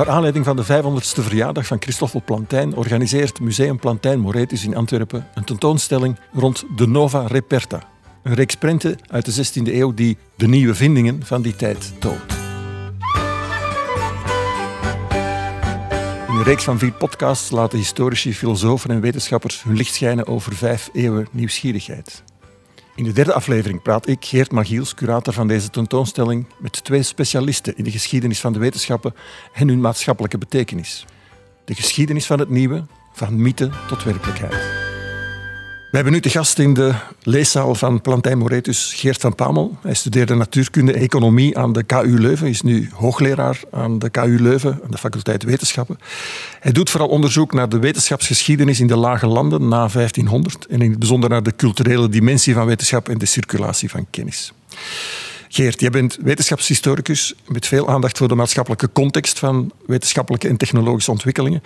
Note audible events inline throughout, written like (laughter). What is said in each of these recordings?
Naar aanleiding van de 500ste verjaardag van Christoffel Plantijn organiseert Museum Plantijn Moretus in Antwerpen een tentoonstelling rond de Nova Reperta. Een reeks prenten uit de 16e eeuw die de nieuwe vindingen van die tijd toont. In een reeks van vier podcasts laten historici, filosofen en wetenschappers hun licht schijnen over vijf eeuwen nieuwsgierigheid. In de derde aflevering praat ik, Geert Magiels, curator van deze tentoonstelling, met twee specialisten in de geschiedenis van de wetenschappen en hun maatschappelijke betekenis. De geschiedenis van het nieuwe, van mythe tot werkelijkheid. We hebben nu te gast in de leeszaal van Plantijn Moretus Geert van Pamel. Hij studeerde natuurkunde en economie aan de KU Leuven, is nu hoogleraar aan de KU Leuven, aan de faculteit wetenschappen. Hij doet vooral onderzoek naar de wetenschapsgeschiedenis in de lage landen na 1500 en in het bijzonder naar de culturele dimensie van wetenschap en de circulatie van kennis. Geert, jij bent wetenschapshistoricus met veel aandacht voor de maatschappelijke context van wetenschappelijke en technologische ontwikkelingen.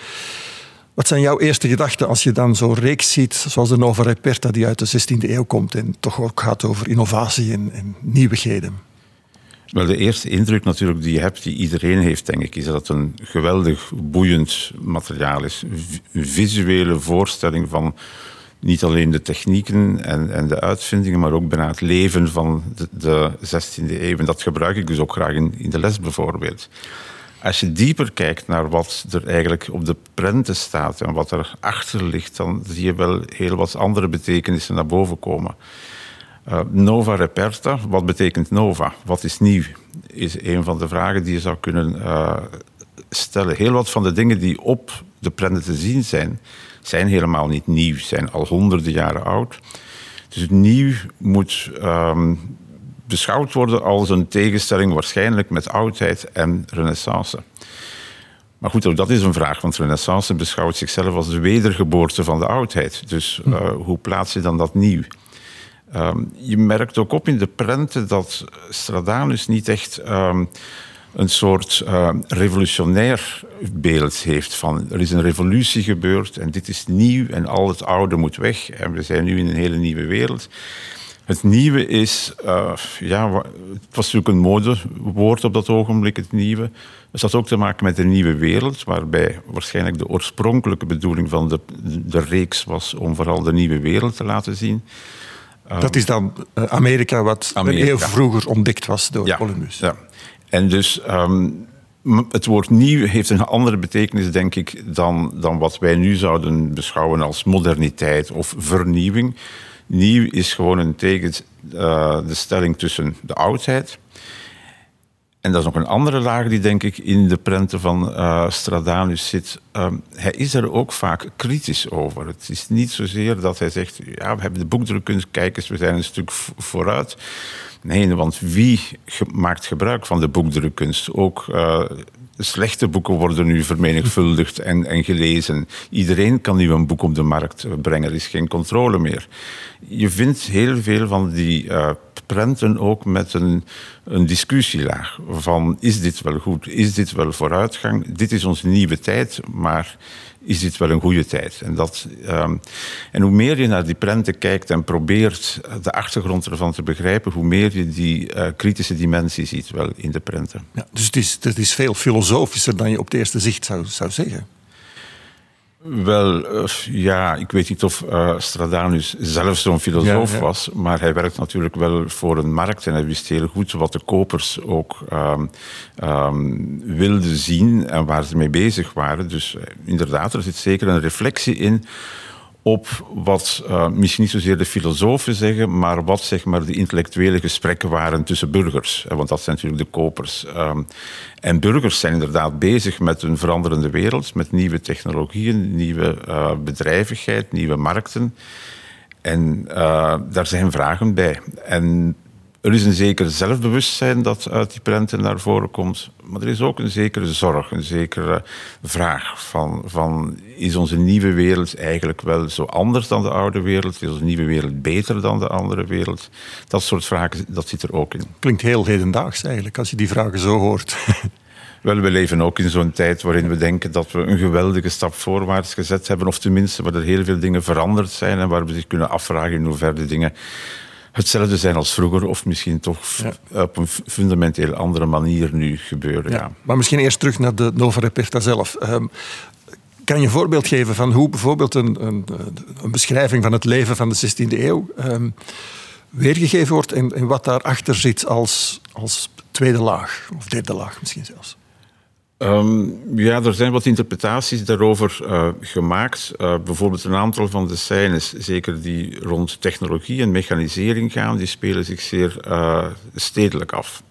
Wat zijn jouw eerste gedachten als je dan zo'n reeks ziet, zoals de Nova Reperta, die uit de 16e eeuw komt en toch ook gaat over innovatie en, en nieuwigheden? Wel, de eerste indruk natuurlijk die je hebt, die iedereen heeft, denk ik, is dat het een geweldig boeiend materiaal is. Een visuele voorstelling van niet alleen de technieken en, en de uitvindingen, maar ook bijna het leven van de, de 16e eeuw. En dat gebruik ik dus ook graag in, in de les bijvoorbeeld. Als je dieper kijkt naar wat er eigenlijk op de prenten staat en wat er achter ligt, dan zie je wel heel wat andere betekenissen naar boven komen. Uh, nova reperta, wat betekent nova? Wat is nieuw? Is een van de vragen die je zou kunnen uh, stellen. Heel wat van de dingen die op de prenten te zien zijn, zijn helemaal niet nieuw, zijn al honderden jaren oud. Dus nieuw moet um, beschouwd worden als een tegenstelling waarschijnlijk met oudheid en renaissance. Maar goed, ook dat is een vraag, want renaissance beschouwt zichzelf als de wedergeboorte van de oudheid. Dus uh, hoe plaats je dan dat nieuw? Um, je merkt ook op in de prenten dat Stradanus niet echt um, een soort uh, revolutionair beeld heeft van er is een revolutie gebeurd en dit is nieuw en al het oude moet weg en we zijn nu in een hele nieuwe wereld. Het nieuwe is, uh, ja, het was natuurlijk een modewoord op dat ogenblik, het nieuwe. Het had ook te maken met de nieuwe wereld, waarbij waarschijnlijk de oorspronkelijke bedoeling van de, de reeks was om vooral de nieuwe wereld te laten zien. Dat is dan eh, Amerika, wat Amerika. heel vroeger ontdekt was door ja, Columbus. Ja. En dus um, het woord nieuw heeft een andere betekenis, denk ik, dan, dan wat wij nu zouden beschouwen als moderniteit of vernieuwing. Nieuw is gewoon een tegen uh, de stelling tussen de oudheid. En dat is nog een andere laag die denk ik in de prenten van uh, Stradanus zit. Um, hij is er ook vaak kritisch over. Het is niet zozeer dat hij zegt, ja, we hebben de boekdrukkunst, kijk eens, we zijn een stuk vooruit. Nee, want wie maakt gebruik van de boekdrukkunst? Ook uh, slechte boeken worden nu vermenigvuldigd en, en, gelezen. Iedereen kan nu een boek op de markt brengen. Er is geen controle meer. Je vindt heel veel van die uh, prenten ook met een, een discussielaag. Van is dit wel goed? Is dit wel vooruitgang? Dit is onze nieuwe tijd, maar is dit wel een goede tijd? En, dat, um, en hoe meer je naar die prenten kijkt en probeert de achtergrond ervan te begrijpen, hoe meer je die uh, kritische dimensie ziet wel in de prenten. Ja, dus het is, het is veel filosofischer dan je op het eerste zicht zou, zou zeggen. Wel, ja, ik weet niet of uh, Stradanus zelf zo'n filosoof ja, ja. was, maar hij werkt natuurlijk wel voor een markt en hij wist heel goed wat de kopers ook um, um, wilden zien en waar ze mee bezig waren. Dus uh, inderdaad, er zit zeker een reflectie in op wat uh, misschien niet zozeer de filosofen zeggen, maar wat zeg maar, de intellectuele gesprekken waren tussen burgers. Want dat zijn natuurlijk de kopers. Um, en burgers zijn inderdaad bezig met een veranderende wereld, met nieuwe technologieën, nieuwe uh, bedrijvigheid, nieuwe markten. En daar zijn vragen bij. En er is een zeker zelfbewustzijn dat uit die prenten naar voren komt. Maar er is ook een zekere zorg, een zekere vraag van, van is onze nieuwe wereld eigenlijk wel zo anders dan de oude wereld? Is onze nieuwe wereld beter dan de andere wereld? Dat soort vragen, dat zit er ook in. Klinkt heel hedendaags eigenlijk, als je die vragen zo hoort. (laughs) Wel, we leven ook in zo'n tijd waarin we denken dat we een geweldige stap voorwaarts gezet hebben. Of tenminste, waar er heel veel dingen veranderd zijn en waar we zich kunnen afvragen in hoeverre de dingen hetzelfde zijn als vroeger, of misschien toch op een fundamenteel andere manier nu gebeuren. Ja. Maar misschien eerst terug naar de Nova Reperta zelf. Um, kan je een voorbeeld geven van hoe bijvoorbeeld een, een, een beschrijving van het leven van de 16e eeuw um, weergegeven wordt en, en wat daarachter zit als, als tweede laag, of derde laag misschien zelfs? Um, ja, er zijn wat interpretaties daarover uh, gemaakt. Uh, bijvoorbeeld een aantal van de scènes, zeker die rond technologie en mechanisering gaan, die spelen zich zeer uh, stedelijk af.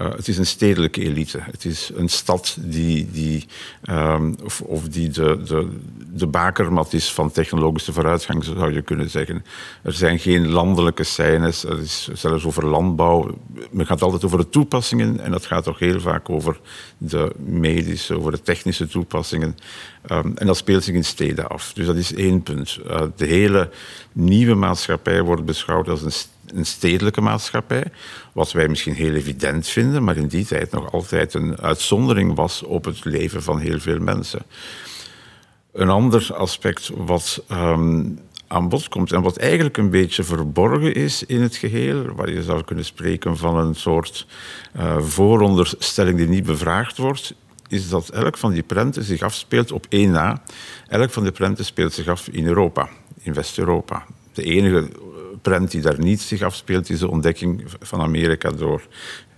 Uh, het is een stedelijke elite. Het is een stad die, die, um, of, of, die de, de, de bakermat is van technologische vooruitgang, zou je kunnen zeggen. Er zijn geen landelijke scènes, er is zelfs over landbouw. Men gaat altijd over de toepassingen en dat gaat toch heel vaak over de medische, over de technische toepassingen. Um, en dat speelt zich in steden af. Dus dat is één punt. Uh, de hele nieuwe maatschappij wordt beschouwd als een een stedelijke maatschappij, wat wij misschien heel evident vinden, maar in die tijd nog altijd een uitzondering was op het leven van heel veel mensen. Een ander aspect wat um, aan bod komt en wat eigenlijk een beetje verborgen is in het geheel, waar je zou kunnen spreken van een soort uh, vooronderstelling die niet bevraagd wordt, is dat elk van die prenten zich afspeelt op één na. Elk van die prenten speelt zich af in Europa, in West-Europa. De enige prent die daar niet zich afspeelt, is de ontdekking van Amerika door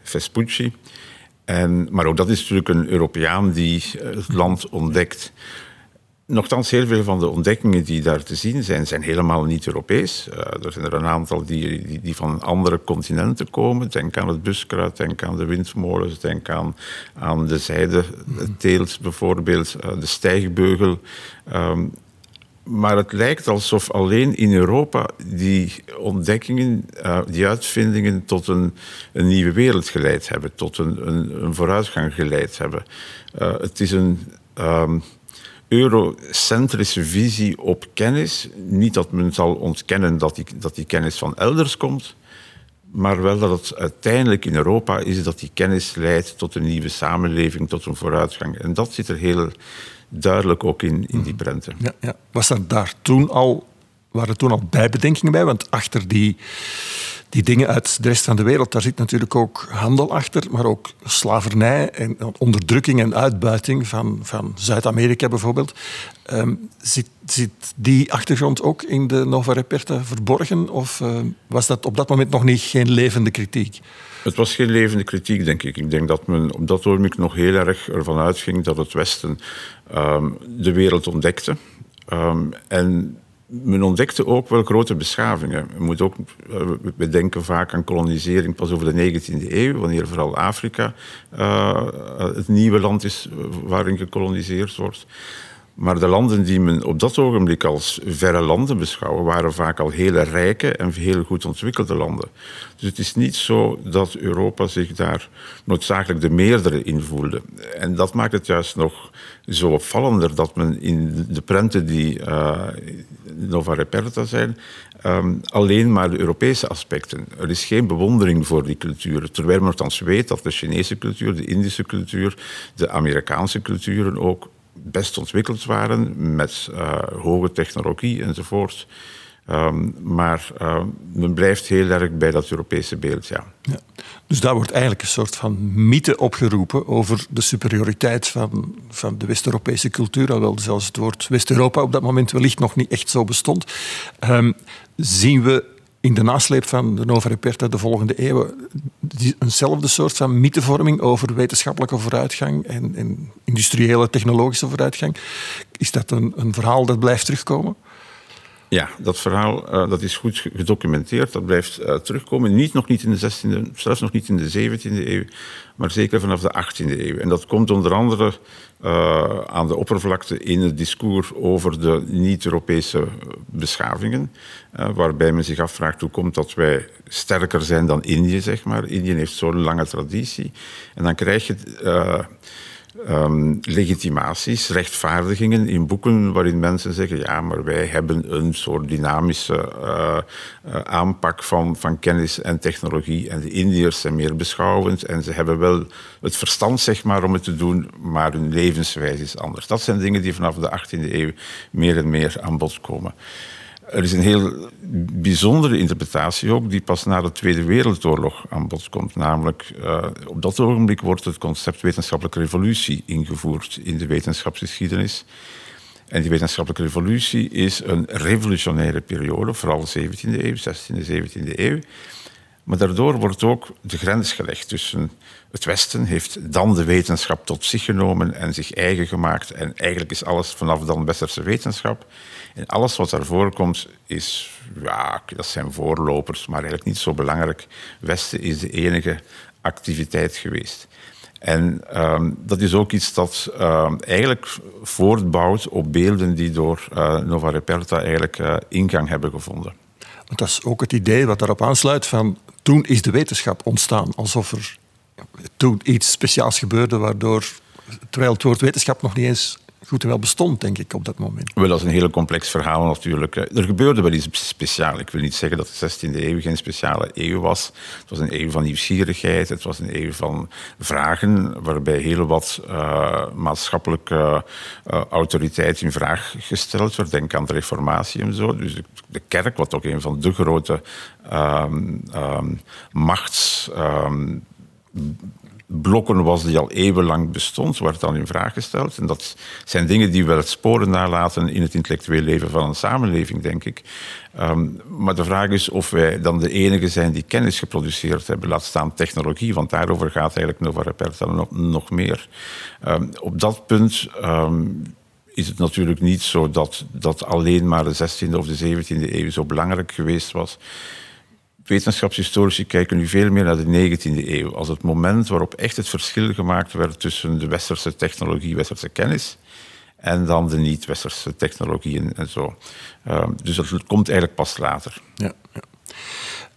Vespucci. En, maar ook dat is natuurlijk een Europeaan die het land ontdekt. Nochtans, heel veel van de ontdekkingen die daar te zien zijn, zijn helemaal niet Europees. Uh, er zijn er een aantal die, die, van andere continenten komen. Denk aan het buskruid, denk aan de windmolens, denk aan, aan de zijdeteelt bijvoorbeeld, uh, de stijgbeugel. Um, maar het lijkt alsof alleen in Europa die ontdekkingen, uh, die uitvindingen tot een, een, nieuwe wereld geleid hebben, tot een, een, een vooruitgang geleid hebben. Uh, het is een um, eurocentrische visie op kennis. Niet dat men zal ontkennen dat die, dat die kennis van elders komt, maar wel dat het uiteindelijk in Europa is dat die kennis leidt tot een nieuwe samenleving, tot een vooruitgang. En dat zit er heel duidelijk ook in, in die mhm. prenten. Ja, ja. Was er daar toen al, waren er toen al bijbedenkingen bij? Want achter die, die dingen uit de rest van de wereld, daar zit natuurlijk ook handel achter, maar ook slavernij en onderdrukking en uitbuiting van, van Zuid-Amerika bijvoorbeeld. Um, zit, zit die achtergrond ook in de Nova Reperta verborgen? Of uh, was dat op dat moment nog niet geen levende kritiek? Het was geen levende kritiek, denk ik. Ik denk dat men op dat ogenblik nog heel erg ervan uitging dat het Westen um, de wereld ontdekte. Um, en men ontdekte ook wel grote beschavingen. Je moet ook, eh, we denken vaak aan kolonisering pas over de 19e eeuw, wanneer vooral Afrika uh, het nieuwe land is waarin gekoloniseerd wordt. Maar de landen die men op dat ogenblik als verre landen beschouwen, waren vaak al hele rijke en heel goed ontwikkelde landen. Dus het is niet zo dat Europa zich daar noodzakelijk de meerdere in voelde. En dat maakt het juist nog zo opvallender dat men in de prenten die uh, Nova Reperta zijn, um, alleen maar de Europese aspecten. Er is geen bewondering voor die culturen. Terwijl men nogthans weet dat de Chinese cultuur, de Indische cultuur, de Amerikaanse culturen ook best ontwikkeld waren met uh, hoge technologie enzovoort. Um, maar uh, men blijft heel erg bij dat Europese beeld, ja. ja. Dus daar wordt eigenlijk een soort van mythe opgeroepen over de superioriteit van, van de West-Europese cultuur, alhoewel zelfs het woord West-Europa op dat moment wellicht nog niet echt zo bestond. Um, zien we in de nasleep van de Nova Reperta de volgende eeuwen eenzelfde soort van mythevorming over wetenschappelijke vooruitgang en, en industriële technologische vooruitgang. Is dat een, een verhaal dat blijft terugkomen? Ja, dat verhaal uh, dat is goed gedocumenteerd. Dat blijft uh, terugkomen. Niet, nog niet in de 16e, zelfs nog niet in de 17e eeuw, maar zeker vanaf de 18e eeuw. En dat komt onder andere uh, aan de oppervlakte in het discours over de niet-Europese beschavingen. waarbij men zich afvraagt hoe komt dat wij sterker zijn dan Indië, zeg maar. Indië heeft zo'n lange traditie. En dan krijg je um, legitimaties, rechtvaardigingen in boeken waarin mensen zeggen, ja, maar wij hebben een soort dynamische uh, uh, aanpak van, van kennis en technologie en de Indiërs zijn meer beschouwend en ze hebben wel het verstand, zeg maar, om het te doen, maar hun levenswijze is anders. Dat zijn dingen die vanaf de 18e eeuw meer en meer aan bod komen. Er is een heel bijzondere interpretatie ook, die pas na de Tweede Wereldoorlog aan bod komt. Namelijk, uh, op dat ogenblik wordt het concept wetenschappelijke revolutie ingevoerd in de wetenschapsgeschiedenis. En die wetenschappelijke revolutie is een revolutionaire periode, vooral de 17e eeuw, 16e, 17e eeuw. Maar daardoor wordt ook de grens gelegd tussen het Westen heeft dan de wetenschap tot zich genomen en zich eigen gemaakt. En eigenlijk is alles vanaf dan westerse wetenschap. En alles wat daarvoor komt is, ja, dat zijn voorlopers, maar eigenlijk niet zo belangrijk. Westen is de enige activiteit geweest. En um, dat is ook iets dat uh, eigenlijk voortbouwt op beelden die door uh, Nova Reperta eigenlijk uh, ingang hebben gevonden. Dat is ook het idee wat daarop aansluit van toen is de wetenschap ontstaan, alsof er toen iets speciaals gebeurde waardoor, terwijl het woord wetenschap nog niet eens goed wel bestond, denk ik, op dat moment. Wel, dat is een heel complex verhaal natuurlijk. Er gebeurde wel iets speciaals. Ik wil niet zeggen dat de 16e eeuw geen speciale eeuw was. Het was een eeuw van nieuwsgierigheid. Het was een eeuw van vragen, waarbij heel wat uh, maatschappelijke uh, autoriteit in vraag gesteld werd. Denk aan de reformatie en zo. Dus de kerk, wat ook een van de grote um, um, machts... Um, blokken was die al eeuwenlang bestond, werd dan in vraag gesteld. En dat zijn dingen die wel sporen nalaten in het intellectueel leven van een samenleving, denk ik. Um, maar de vraag is of wij dan de enige zijn die kennis geproduceerd hebben, laat staan technologie, want daarover gaat eigenlijk Nova Reperta nog, nog meer. Um, op dat punt um, is het natuurlijk niet zo dat, dat alleen maar de 16e of de 17e eeuw zo belangrijk geweest was wetenschapshistorici kijken nu veel meer naar de 19e eeuw als het moment waarop echt het verschil gemaakt werd tussen de westerse technologie, westerse kennis en dan de niet-westerse technologieën en zo. Uh, dus dat komt eigenlijk pas later. Ja,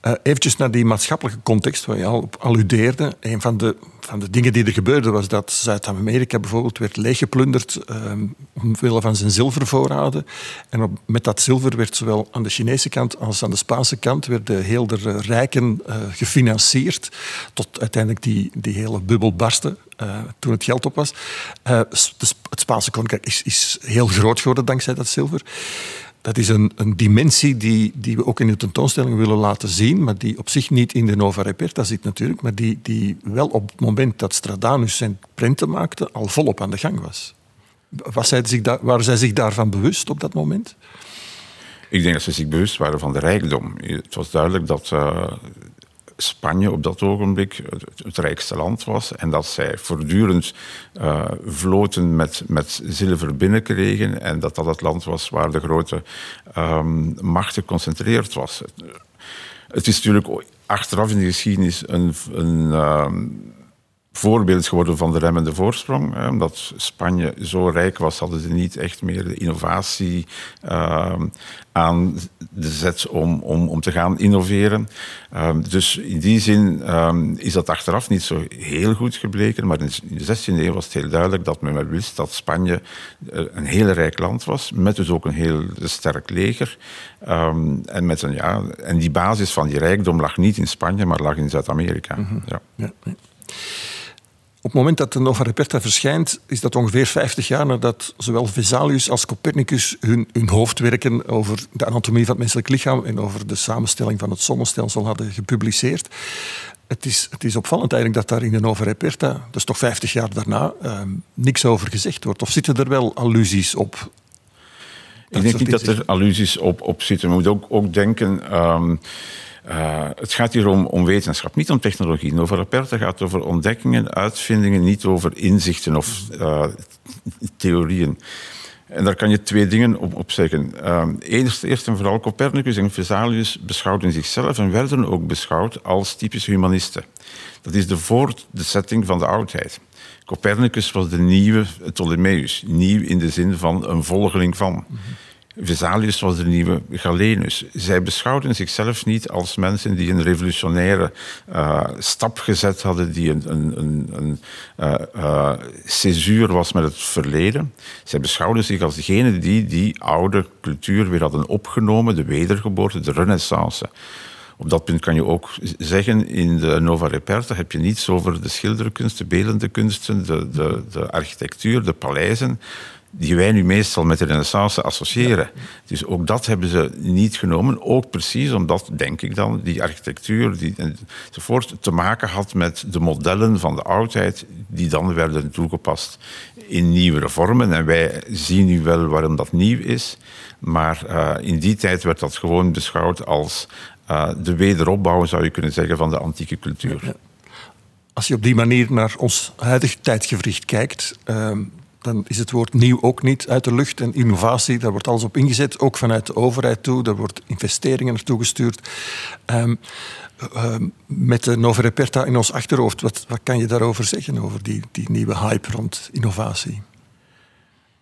ja. Uh, eventjes naar die maatschappelijke context waar je al op alludeerde. Een van de, van de dingen die er gebeurde was dat Zuid-Amerika bijvoorbeeld werd leeggeplunderd um, omwille van zijn zilvervoorraden. En op, met dat zilver werd zowel aan de Chinese kant als aan de Spaanse kant werden heel de rijken uh, gefinancierd tot uiteindelijk die, die hele bubbel barstte uh, toen het geld op was. het Spaanse koninkrijk is, is heel groot geworden dankzij dat zilver dat is een, een, dimensie die, die we ook in de tentoonstelling willen laten zien, maar die op zich niet in de Nova Reperta zit natuurlijk, maar die, die wel op het moment dat Stradanus zijn prenten maakte al volop aan de gang was. was zij zich daar, waren zij zich daarvan bewust op dat moment? Ik denk dat ze zich bewust waren van de rijkdom. Het was duidelijk dat uh, Spanje op dat ogenblik het, rijkste land was en dat zij voortdurend uh, vloten met, met zilver binnenkregen en dat dat het land was waar de grote um, macht geconcentreerd was. Het is natuurlijk achteraf in de geschiedenis een, een um, voorbeeld geworden van de remmende voorsprong. Omdat Spanje zo rijk was, hadden ze niet echt meer de innovatie uh, aan de zet om, om, om te gaan innoveren. Uh, dus in die zin uh, is dat achteraf niet zo heel goed gebleken. Maar in de 16e eeuw was het heel duidelijk dat men wist dat Spanje eh, een heel rijk land was. Met dus ook een heel sterk leger. Ehm, en, met een, ja, en die basis van die rijkdom lag niet in Spanje, maar lag in Zuid-Amerika. Mm -hmm. ja. ja. Op het moment dat de Nova Reperta verschijnt, is dat ongeveer 50 jaar nadat zowel Vesalius als Copernicus hun, hun hoofdwerken over de anatomie van het menselijk lichaam en over de samenstelling van het zonnestelsel hadden gepubliceerd. Het is, het is opvallend eigenlijk dat daar in de Nova Reperta, dus toch 50 jaar daarna, eh, niks over gezegd wordt. Of zitten er wel allusies op? Ik denk niet dat er allusies op, op zitten. We moeten ook, ook denken. Um, uh, het gaat hier om, om, wetenschap, niet om technologie. Nova Reperta gaat over ontdekkingen, uitvindingen, niet over inzichten of uh, theorieën. En daar kan je twee dingen op, op zeggen. Uh, eerst, eerst en vooral Copernicus en Vesalius beschouwden zichzelf en werden ook beschouwd als typische humanisten. Dat is de voortzetting van de oudheid. Copernicus was de nieuwe Ptolemeus, nieuw in de zin van een volgeling van. -hmm. Vesalius was de nieuwe Galenus. Zij beschouwden zichzelf niet als mensen die een revolutionaire uh, stap gezet hadden, die een, een, een, een uh, césuur was met het verleden. Zij beschouwden zich als degene die die oude cultuur weer hadden opgenomen, de wedergeboorte, de renaissance. Op dat punt kan je ook zeggen, in de Nova Reperta heb je niets over de schilderkunst, de beeldende kunsten, de, de, de architectuur, de paleizen die wij nu meestal met de renaissance associëren. Dus ook dat hebben ze niet genomen. Ook precies omdat, denk ik dan, die architectuur die, enzovoort te maken had met de modellen van de oudheid die dan werden toegepast in nieuwere vormen. En wij zien nu wel waarom dat nieuw is. Maar uh, in die tijd werd dat gewoon beschouwd als uh, de wederopbouw, zou je kunnen zeggen, van de antieke cultuur. Als je op die manier naar ons huidige tijdgevricht kijkt, uh, dan is het woord nieuw ook niet uit de lucht. En innovatie, daar wordt alles op ingezet, ook vanuit de overheid toe. Daar wordt investeringen naartoe gestuurd. Um, met de Nova Reperta in ons achterhoofd, wat, wat kan je daarover zeggen, over die, die nieuwe hype rond innovatie?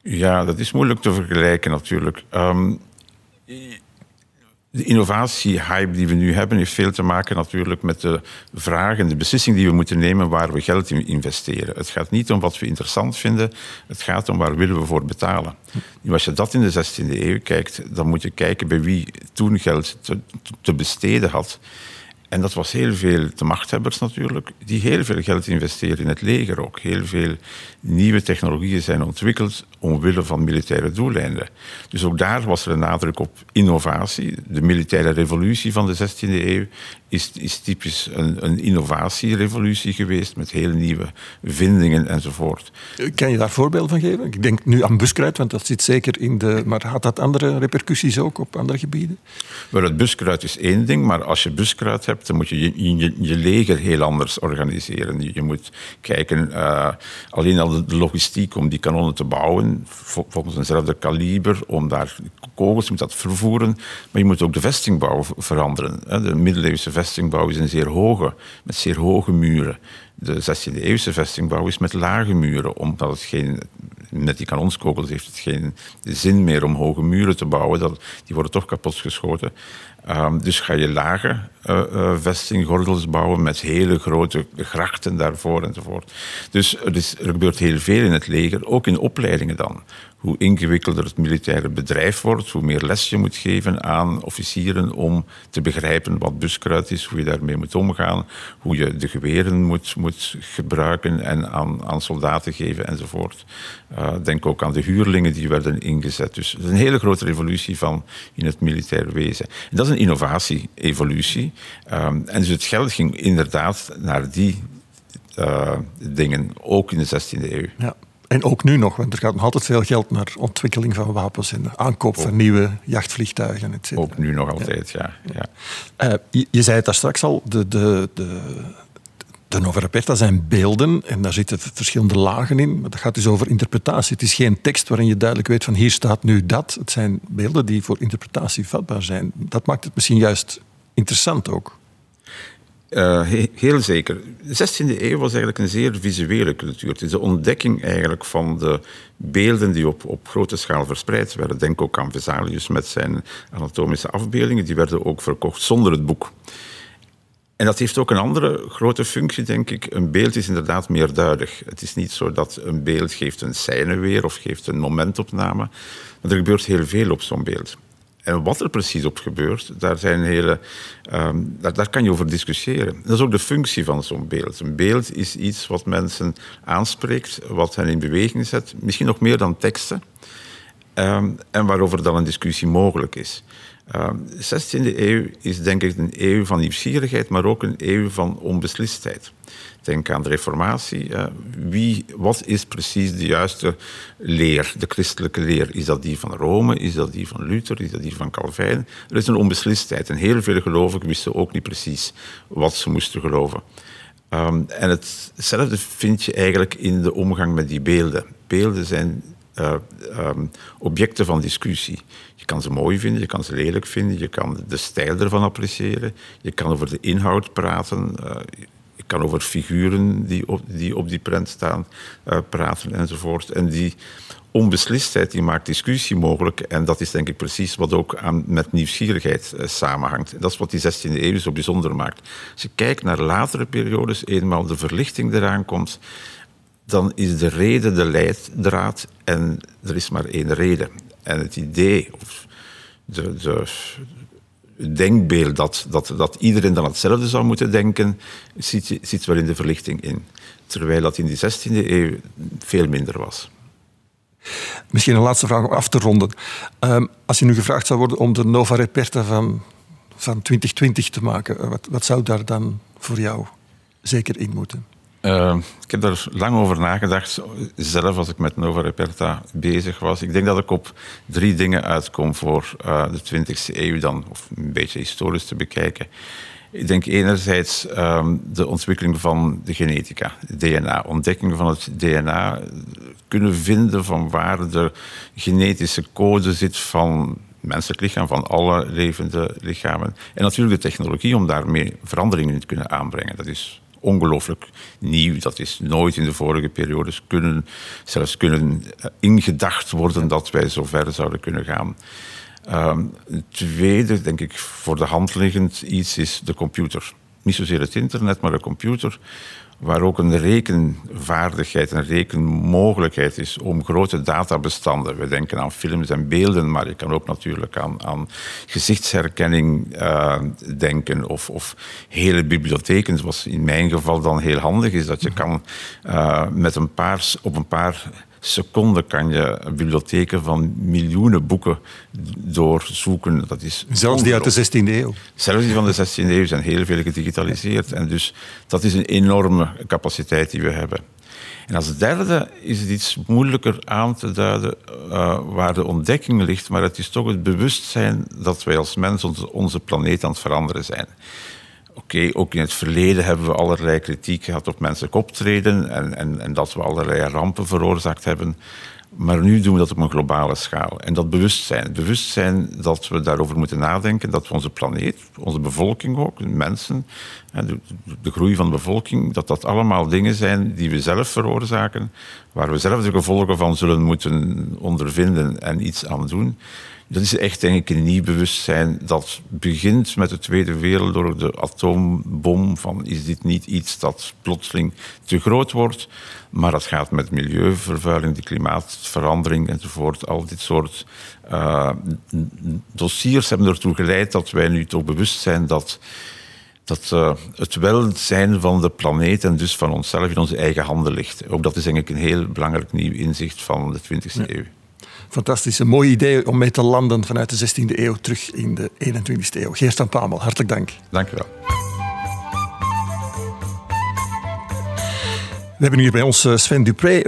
Ja, dat is moeilijk te vergelijken natuurlijk. Um, de innovatiehype die we nu hebben, heeft veel te maken natuurlijk met de vraag en de beslissing die we moeten nemen waar we geld in investeren. Het gaat niet om wat we interessant vinden, het gaat om waar willen we voor betalen. Als je dat in de 16e eeuw kijkt, dan moet je kijken bij wie toen geld te besteden had. En dat was heel veel de machthebbers natuurlijk, die heel veel geld investeren in het leger ook. Heel veel nieuwe technologieën zijn ontwikkeld omwille van militaire doeleinden. Dus ook daar was er een nadruk op innovatie. De militaire revolutie van de 16e eeuw is, is typisch een, een innovatierevolutie geweest met hele nieuwe vindingen enzovoort. Kan je daar voorbeelden van geven? Ik denk nu aan buskruid, want dat zit zeker in de. Maar had dat andere repercussies ook op andere gebieden? Wel, het buskruid is één ding, maar als je buskruid dan moet je je, je, je leger heel anders organiseren. Je, je moet kijken, uh, alleen al de logistiek om die kanonnen te bouwen, volgens eenzelfde kaliber, om daar kogels moet dat vervoeren. Maar je moet ook de vestingbouw veranderen. De middeleeuwse vestingbouw is een zeer hoge, met zeer hoge muren. De 16e eeuwse vestingbouw is met lage muren, omdat het geen, met die kanonskogels heeft het geen zin meer om hoge muren te bouwen. Dat, die worden toch kapot geschoten. Um, dus ga je lage uh, vestinggordels bouwen met hele grote grachten daarvoor enzovoort. Dus is, er gebeurt heel veel in het leger, ook in opleidingen dan hoe ingewikkelder het militaire bedrijf wordt, hoe meer les je moet geven aan officieren om te begrijpen wat buskruid is, hoe je daarmee moet omgaan, hoe je de geweren moet, moet gebruiken en aan, aan soldaten geven enzovoort. Uh, denk ook aan de huurlingen die werden ingezet. Dus het is een hele grote revolutie van in het militair wezen. En dat is een innovatie-evolutie. Um, en dus het geld ging inderdaad naar die uh, dingen, ook in de 16e eeuw. Ja. En ook nu nog, want er gaat nog altijd veel geld naar ontwikkeling van wapens en aankoop van nieuwe jachtvliegtuigen. Et ook nu nog altijd, ja. ja. Uh, je, je, zei het daar straks al, de, de, de, de zijn beelden en daar zitten verschillende lagen in. Maar dat gaat dus over interpretatie. Het is geen tekst waarin je duidelijk weet van hier staat nu dat. Het zijn beelden die voor interpretatie vatbaar zijn. Dat maakt het misschien juist interessant ook. Uh, heel zeker. De 16e eeuw was eigenlijk een zeer visuele cultuur. Het is de ontdekking eigenlijk van de beelden die op, op grote schaal verspreid werden. Denk ook aan Vesalius met zijn anatomische afbeeldingen. Die werden ook verkocht zonder het boek. En dat heeft ook een andere grote functie, denk ik. Een beeld is inderdaad meerduidig. Het is niet zo dat een beeld geeft een scène weer of geeft een momentopname. Maar er gebeurt heel veel op zo'n beeld. En wat er precies op gebeurt, daar, zijn hele, um, daar, daar, kan je over discussiëren. Dat is ook de functie van zo'n beeld. Een beeld is iets wat mensen aanspreekt, wat hen in beweging zet, misschien nog meer dan teksten, um, en waarover dan een discussie mogelijk is. Um, de 16e eeuw is denk ik een eeuw van nieuwsgierigheid, maar ook een eeuw van onbeslistheid. Denk aan de Reformatie. Wie, wat is precies de juiste leer, de christelijke leer? Is dat die van Rome? Is dat die van Luther? Is dat die van Calvijn? Er is een onbeslistheid. En heel veel gelovigen wisten ook niet precies wat ze moesten geloven. Um, en hetzelfde vind je eigenlijk in de omgang met die beelden. Beelden zijn uh, um, objecten van discussie. Je kan ze mooi vinden, je kan ze lelijk vinden, je kan de stijl ervan appreciëren, je kan over de inhoud praten. Uh, ik kan over figuren die op die, op die prent staan uh, praten enzovoort. En die onbeslistheid die maakt discussie mogelijk. En dat is denk ik precies wat ook aan, met nieuwsgierigheid samenhangt. Dat is wat die 16e eeuw zo bijzonder maakt. Als je kijkt naar latere periodes, eenmaal de verlichting eraan komt, dan is de reden de leidraad en er is maar één reden. En het idee, of de, de, denkbeeld dat, dat, dat iedereen dan hetzelfde zou moeten denken, zit, zit wel in de verlichting in. Terwijl dat in de 16e eeuw veel minder was. Misschien een laatste vraag om af te ronden. Um, als je nu gevraagd zou worden om de Nova Reperta van, van 2020 te maken, wat, wat zou daar dan voor jou zeker in moeten? Uh, ik heb daar lang over nagedacht, zelf als ik met Nova Reperta bezig was. Ik denk dat ik op drie dingen uitkom voor uh, de 20e eeuw dan, of een beetje historisch te bekijken. Ik denk enerzijds um, de ontwikkeling van de genetica, DNA, ontdekking van het DNA, kunnen vinden van waar de genetische code zit van menselijk lichaam, van alle levende lichamen. En natuurlijk de technologie om daarmee veranderingen in te kunnen aanbrengen. Dat is ongelooflijk nieuw. Dat is nooit in de vorige periodes kunnen, zelfs kunnen eh, ingedacht worden dat wij zo ver zouden kunnen gaan. Um, tweede, denk ik, voor de hand liggend iets is de computer. Niet zozeer het internet, maar de computer waar ook een rekenvaardigheid, een rekenmogelijkheid is om grote databestanden. We denken aan films en beelden, maar je kan ook natuurlijk aan, aan gezichtsherkenning uh, denken of, of, hele bibliotheken, zoals in mijn geval dan heel handig is, dat je kan uh, met een paar, op een paar seconde kan je bibliotheken van miljoenen boeken doorzoeken. Dat is Zelfs die uit de 16e eeuw. Zelfs die van de 16e eeuw zijn heel veel gedigitaliseerd. En dus dat is een enorme capaciteit die we hebben. En als derde is het iets moeilijker aan te duiden uh, waar de ontdekking ligt, maar het is toch het bewustzijn dat wij als mens onze planeet aan het veranderen zijn. Oké, ook in het verleden hebben we allerlei kritiek gehad op menselijk optreden en, en, en dat we allerlei rampen veroorzaakt hebben. Maar nu doen we dat op een globale schaal. En dat bewustzijn, het bewustzijn dat we daarover moeten nadenken, dat we onze planeet, onze bevolking ook, mensen, de, de groei van de bevolking, dat dat allemaal dingen zijn die we zelf veroorzaken, waar we zelf de gevolgen van zullen moeten ondervinden en iets aan doen dat is echt denk ik een nieuw bewustzijn dat begint met de Tweede Wereldoorlog, de atoombom. Van is dit niet iets dat plotseling te groot wordt? Maar dat gaat met milieuvervuiling, de klimaatverandering enzovoort. Al dit soort uh, dossiers hebben ertoe geleid dat wij nu toch bewust zijn dat dat uh, het welzijn van de planeet en dus van onszelf in onze eigen handen ligt. Ook dat is denk ik een heel belangrijk nieuw inzicht van de 20e eeuw fantastische, mooie idee om mee te landen vanuit de 16e eeuw terug in de 21e eeuw. Geert van Pamel, hartelijk dank. Dank je wel. We hebben hier bij ons eh, Sven Dupré,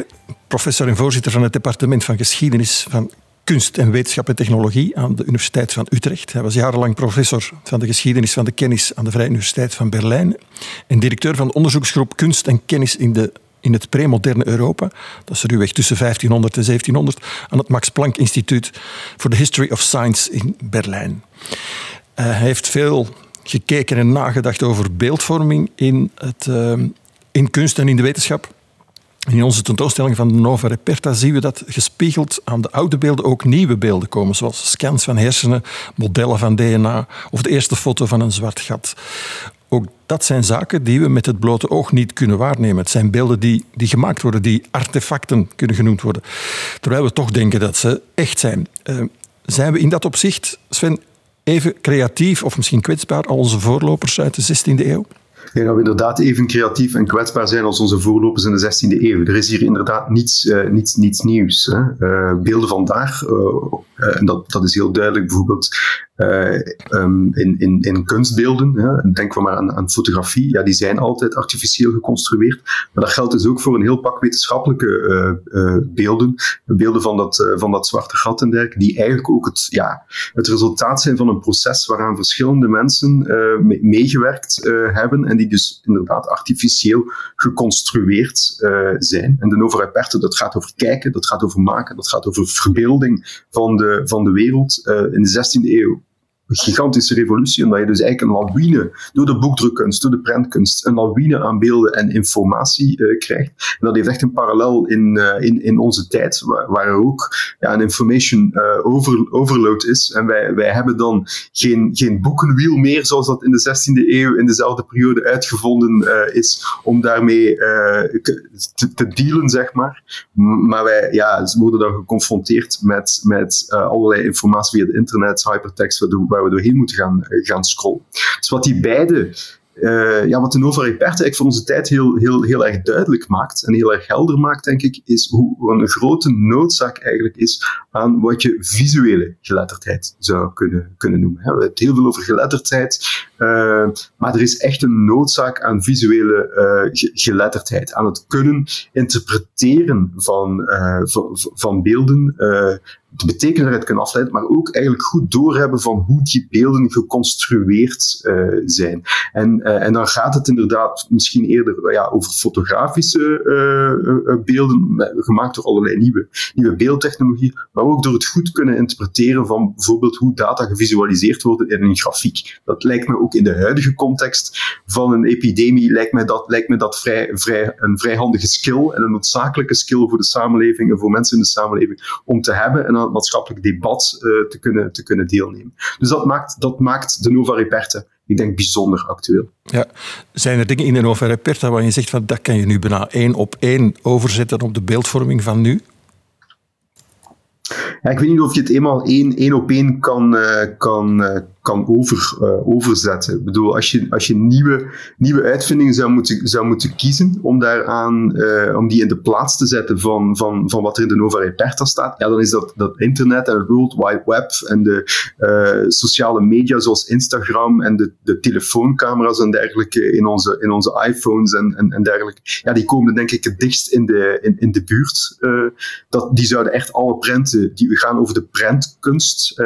professor en voorzitter van het departement van geschiedenis van kunst en wetenschap en technologie aan de Universiteit van Utrecht. Hij was jarenlang professor van de geschiedenis van de kennis aan de Vrije Universiteit van Berlijn en directeur van de onderzoeksgroep Kunst en Kennis in de in het premoderne Europa. Dat is ruwweg tussen 1500 en 1700 aan het Max Planck Instituut for the History of Science in Berlijn. Uh, hij heeft veel gekeken en nagedacht over beeldvorming in, het, uh, in kunst en in de wetenschap. In onze tentoonstelling van de Nova Reperta zien we dat gespiegeld aan de oude beelden ook nieuwe beelden komen, zoals scans van hersenen, modellen van DNA of de eerste foto van een zwart gat. Ook dat zijn zaken die we met het blote oog niet kunnen waarnemen. Het zijn beelden die, die gemaakt worden, die artefacten kunnen genoemd worden. Terwijl we toch denken dat ze echt zijn. Uh, zijn we in dat opzicht, Sven, even creatief of misschien kwetsbaar als onze voorlopers uit de 16e eeuw? (laughs) Denk dat we inderdaad even creatief en kwetsbaar zijn als onze voorlopers in de 16e eeuw. Er is hier inderdaad niets, uh, niets, niets nieuws. Hè. Uh, beelden vandaag, uh, en dat, dat is heel duidelijk bijvoorbeeld um, in, in, in kunstbeelden. Hè. Denk maar aan, aan fotografie. Ja, die zijn altijd artificieel geconstrueerd. Maar dat geldt dus ook voor een heel pak wetenschappelijke beelden. Beelden van dat, van dat zwarte gat en dergelijke, die eigenlijk ook het, ja, het resultaat zijn van een proces waaraan verschillende mensen meegewerkt hebben en die dus inderdaad artificieel geconstrueerd zijn. En de Nova Reperte, dat gaat over kijken, dat gaat over maken, dat gaat over verbeelding van de, van de wereld in de 16e eeuw gigantische revolutie, omdat je dus eigenlijk een lawine door de boekdrukkunst, door de prentkunst, een lawine aan beelden en informatie uh, krijgt. En dat heeft echt een parallel in, uh, in, in onze tijd, waar, er ook ja, een information over, overload is. En wij, wij hebben dan geen, geen boekenwiel meer, zoals dat in de 16e eeuw in dezelfde periode uitgevonden is, om daarmee te, te, dealen, zeg maar. Maar wij ja, worden dan geconfronteerd met, met allerlei informatie via het internet, hypertext, waar we doorheen moeten gaan, eh, gaan scrollen. Dus wat die beide uh, ja, wat de Nova Reperte eigenlijk voor onze tijd heel, heel, heel erg duidelijk maakt en heel erg helder maakt, denk ik, is hoe een grote noodzaak eigenlijk is aan wat je visuele geletterdheid zou kunnen, kunnen noemen. We hebben het heel veel over geletterdheid, uh, maar er is echt een noodzaak aan visuele uh, geletterdheid, aan het kunnen interpreteren van, van, van beelden, de betekenis eruit kunnen afleiden, maar ook eigenlijk goed doorhebben van hoe die beelden geconstrueerd zijn. En, en dan gaat het inderdaad misschien eerder ja, over fotografische beelden, gemaakt door allerlei nieuwe, nieuwe beeldtechnologie, maar ook door het goed kunnen interpreteren van bijvoorbeeld hoe data gevisualiseerd worden in een grafiek. Dat lijkt me ook in de huidige context van een epidemie, lijkt me dat, lijkt me dat vrij, vrij, een vrij handige skill en een noodzakelijke skill voor de samenleving en voor mensen in de samenleving om te hebben. En het maatschappelijk debat uh, te, kunnen, te kunnen deelnemen. Dus dat maakt, dat maakt de Nova Reperte, ik denk, bijzonder actueel. Ja. Zijn er dingen in de Nova Reperta waar je zegt van dat kan je nu bijna één op één overzetten op de beeldvorming van nu? Ja, ik weet niet of je het eenmaal één, één op één kan, uh, kan, uh, kan over, uh, overzetten. Ik bedoel, als je, als je nieuwe, nieuwe uitvindingen zou moeten, zou moeten kiezen om, daaraan, uh, om die in de plaats te zetten van, van, van wat er in de Nova Reperta staat, ja, dan is dat, dat internet en het World Wide Web en de uh, sociale media zoals Instagram en de, de telefoonscamera's en dergelijke in onze, in onze iPhones en, en, en dergelijke. Ja, die komen denk ik het dichtst in de, in, in de buurt. dat, die zouden echt alle prenten, die we gaan over de prentkunst,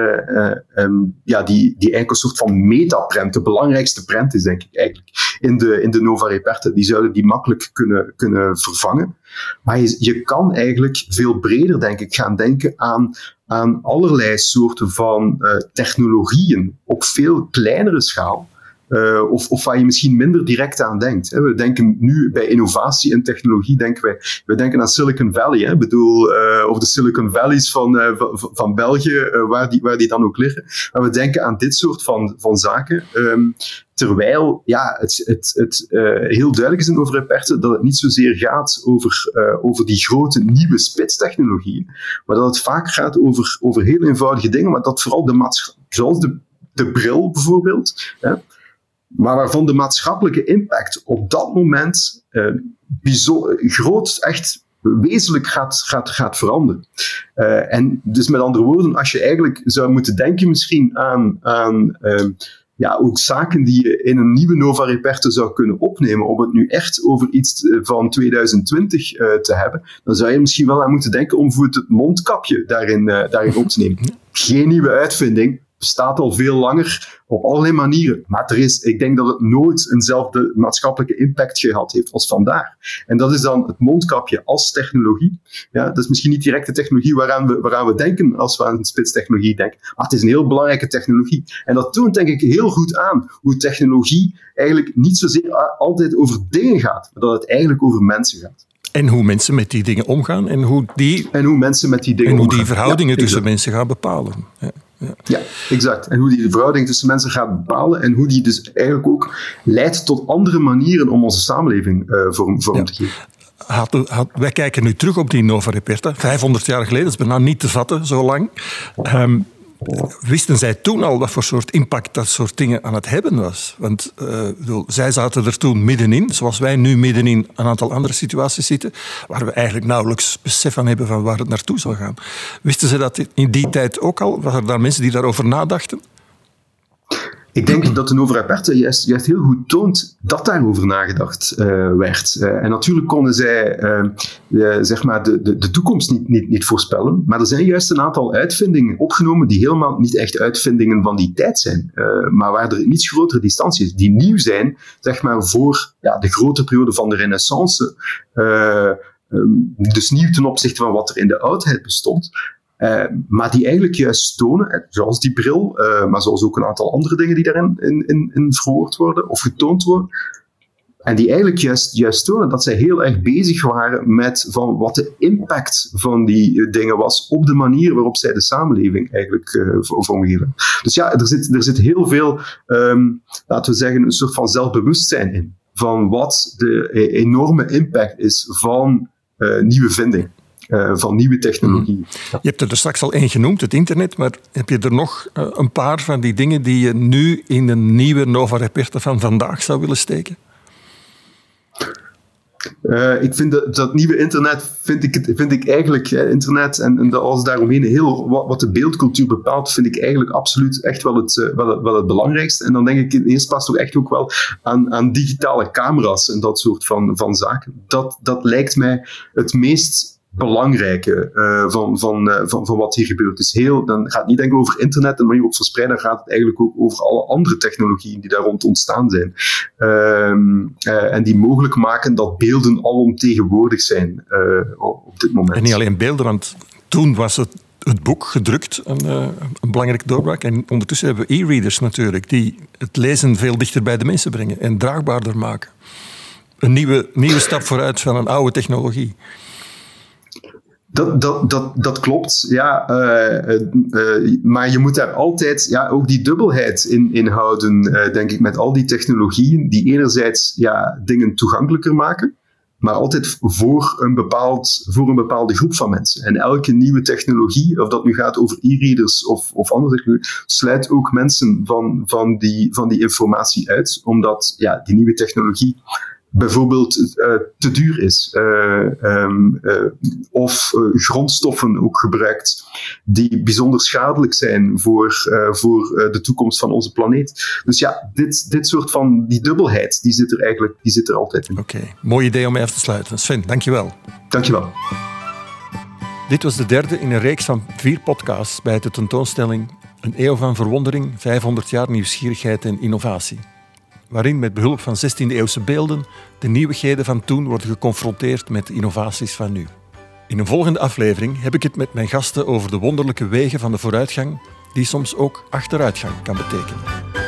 um, ja, die die eigenlijk een soort van metaprent, de belangrijkste prent is, denk ik eigenlijk, in de, in de Nova Reperte. Die zouden die makkelijk kunnen, kunnen vervangen. Maar je, je kan eigenlijk veel breder, denk ik, gaan denken aan, aan allerlei soorten van uh, technologieën op veel kleinere schaal. Uh, of, of waar je misschien minder direct aan denkt. We denken nu bij innovatie en technologie, denken wij, we denken aan Silicon Valley. Hè. Bedoel, uh, of de Silicon Valleys van, uh, van, België, waar, die, waar die dan ook liggen. Maar we denken aan dit soort van, van zaken. Um, terwijl ja, het, het, het heel duidelijk is in over Reperte dat het niet zozeer gaat over, over die grote nieuwe spitstechnologieën, maar dat het vaak gaat over, over heel eenvoudige dingen, maar dat vooral de maatschappij, zoals de, de bril bijvoorbeeld, hè, maar waarvan de maatschappelijke impact op dat moment uh, groot, echt wezenlijk gaat, gaat, gaat veranderen. Uh, en dus met andere woorden, als je eigenlijk zou moeten denken misschien aan, uh, ja, ook zaken die je in een nieuwe Nova Reperte zou kunnen opnemen, om het nu echt over iets van 2020 te hebben, dan zou je misschien wel aan moeten denken om voor het mondkapje daarin, daarin op te nemen. Geen nieuwe uitvinding, bestaat al veel langer op allerlei manieren. Maar er is, ik denk dat het nooit eenzelfde maatschappelijke impact gehad heeft als vandaag. En dat is dan het mondkapje als technologie. Ja, dat is misschien niet direct de technologie waaraan we, waaraan we denken als we aan spitstechnologie denken. Maar het is een heel belangrijke technologie. En dat toont denk ik heel goed aan hoe technologie eigenlijk niet zozeer altijd over dingen gaat, maar dat het eigenlijk over mensen gaat. En hoe mensen met die dingen omgaan en hoe die, en hoe mensen met die dingen en hoe die verhoudingen ja, tussen mensen gaan bepalen. Ja. Ja. ja. exact. En hoe die de verhouding tussen mensen gaat bepalen en hoe die dus eigenlijk ook leidt tot andere manieren om onze samenleving uh, vorm, vorm ja. te geven. Had, had, wij kijken nu terug op die Nova Reperta, 500 jaar geleden, dat is bijna niet te vatten, zo lang. Um, wisten zij toen al wat voor soort impact dat soort dingen aan het hebben was? Want uh, bedoel, zij zaten er toen middenin, zoals wij nu middenin een aantal andere situaties zitten, waar we eigenlijk nauwelijks besef van hebben van waar het naartoe zal gaan. Wisten ze dat in die tijd ook al? Waren er daar mensen die daarover nadachten? Ik denk (clears throat) dat de Aperte juist, juist heel goed toont dat daarover nagedacht uh, werd. Uh, en natuurlijk konden zij uh, zeg maar de, de, de toekomst niet, niet, niet voorspellen, maar er zijn juist een aantal uitvindingen opgenomen die helemaal niet echt uitvindingen van die tijd zijn, maar waar er iets grotere distantie is, die nieuw zijn, zeg maar voor ja, de grote periode van de renaissance. Um, dus nieuw ten opzichte van wat er in de oudheid bestond. Uh, maar die eigenlijk juist tonen, zoals die bril, uh, maar zoals ook een aantal andere dingen die daarin in, in, in verwoord worden of getoond worden. En die eigenlijk juist, juist tonen dat zij heel erg bezig waren met van wat de impact van die dingen was op de manier waarop zij de samenleving eigenlijk uh, vormgeven. Dus ja, er zit, er zit heel veel, um, laten we zeggen, een soort van zelfbewustzijn in. Van wat de enorme impact is van nieuwe vinding. Van nieuwe technologie. Mm. Je hebt er dus straks al één genoemd, het internet, maar heb je er nog een paar van die dingen die je nu in een nieuwe Nova Reperte van vandaag zou willen steken? Uh, ik vind dat, dat, nieuwe internet, vind ik, vind ik eigenlijk, internet en, en alles daaromheen, heel, wat, wat, de beeldcultuur bepaalt, vind ik eigenlijk absoluut echt wel het, uh, wel, wel, het belangrijkste. En dan denk ik in eerste plaats toch echt ook wel aan, aan digitale camera's en dat soort van, van zaken. Dat, dat lijkt mij het meest belangrijke uh, van, van, uh, van, van wat hier gebeurt. Dus heel, dan gaat het niet enkel over internet en manier op verspreiden, dan gaat het eigenlijk ook over alle andere technologieën die daar rond ontstaan zijn. Uh, en die mogelijk maken dat beelden alomtegenwoordig zijn op dit moment. En niet alleen beelden, want toen was het het boek gedrukt een, een belangrijke doorbraak. En ondertussen hebben we e-readers natuurlijk, die het lezen veel dichter bij de mensen brengen en draagbaarder maken. Een nieuwe, nieuwe stap vooruit van een oude technologie. Dat, dat, dat, dat klopt, ja. Uh, uh, maar je moet daar altijd ja, ook die dubbelheid in, houden, denk ik, met al die technologieën die enerzijds ja, dingen toegankelijker maken, maar altijd voor een, bepaald, voor een bepaalde groep van mensen. En elke nieuwe technologie, of dat nu gaat over e-readers of, of andere technologie, sluit ook mensen van, van, die, van die informatie uit, omdat ja, die nieuwe technologie bijvoorbeeld uh, te duur is. Uh, um, uh, of grondstoffen ook gebruikt die bijzonder schadelijk zijn voor, voor de toekomst van onze planeet. Dus ja, dit, dit soort van, die dubbelheid, die zit er eigenlijk die zit er altijd in. Oké, mooi idee om even te sluiten. Sven, dankjewel. Dankjewel. Dit was de derde in een reeks van vier podcasts bij de tentoonstelling Een eeuw van verwondering, 500 jaar nieuwsgierigheid en innovatie waarin met behulp van 16e-eeuwse beelden de nieuwigheden van toen worden geconfronteerd met innovaties van nu. In een volgende aflevering heb ik het met mijn gasten over de wonderlijke wegen van de vooruitgang, die soms ook achteruitgang kan betekenen.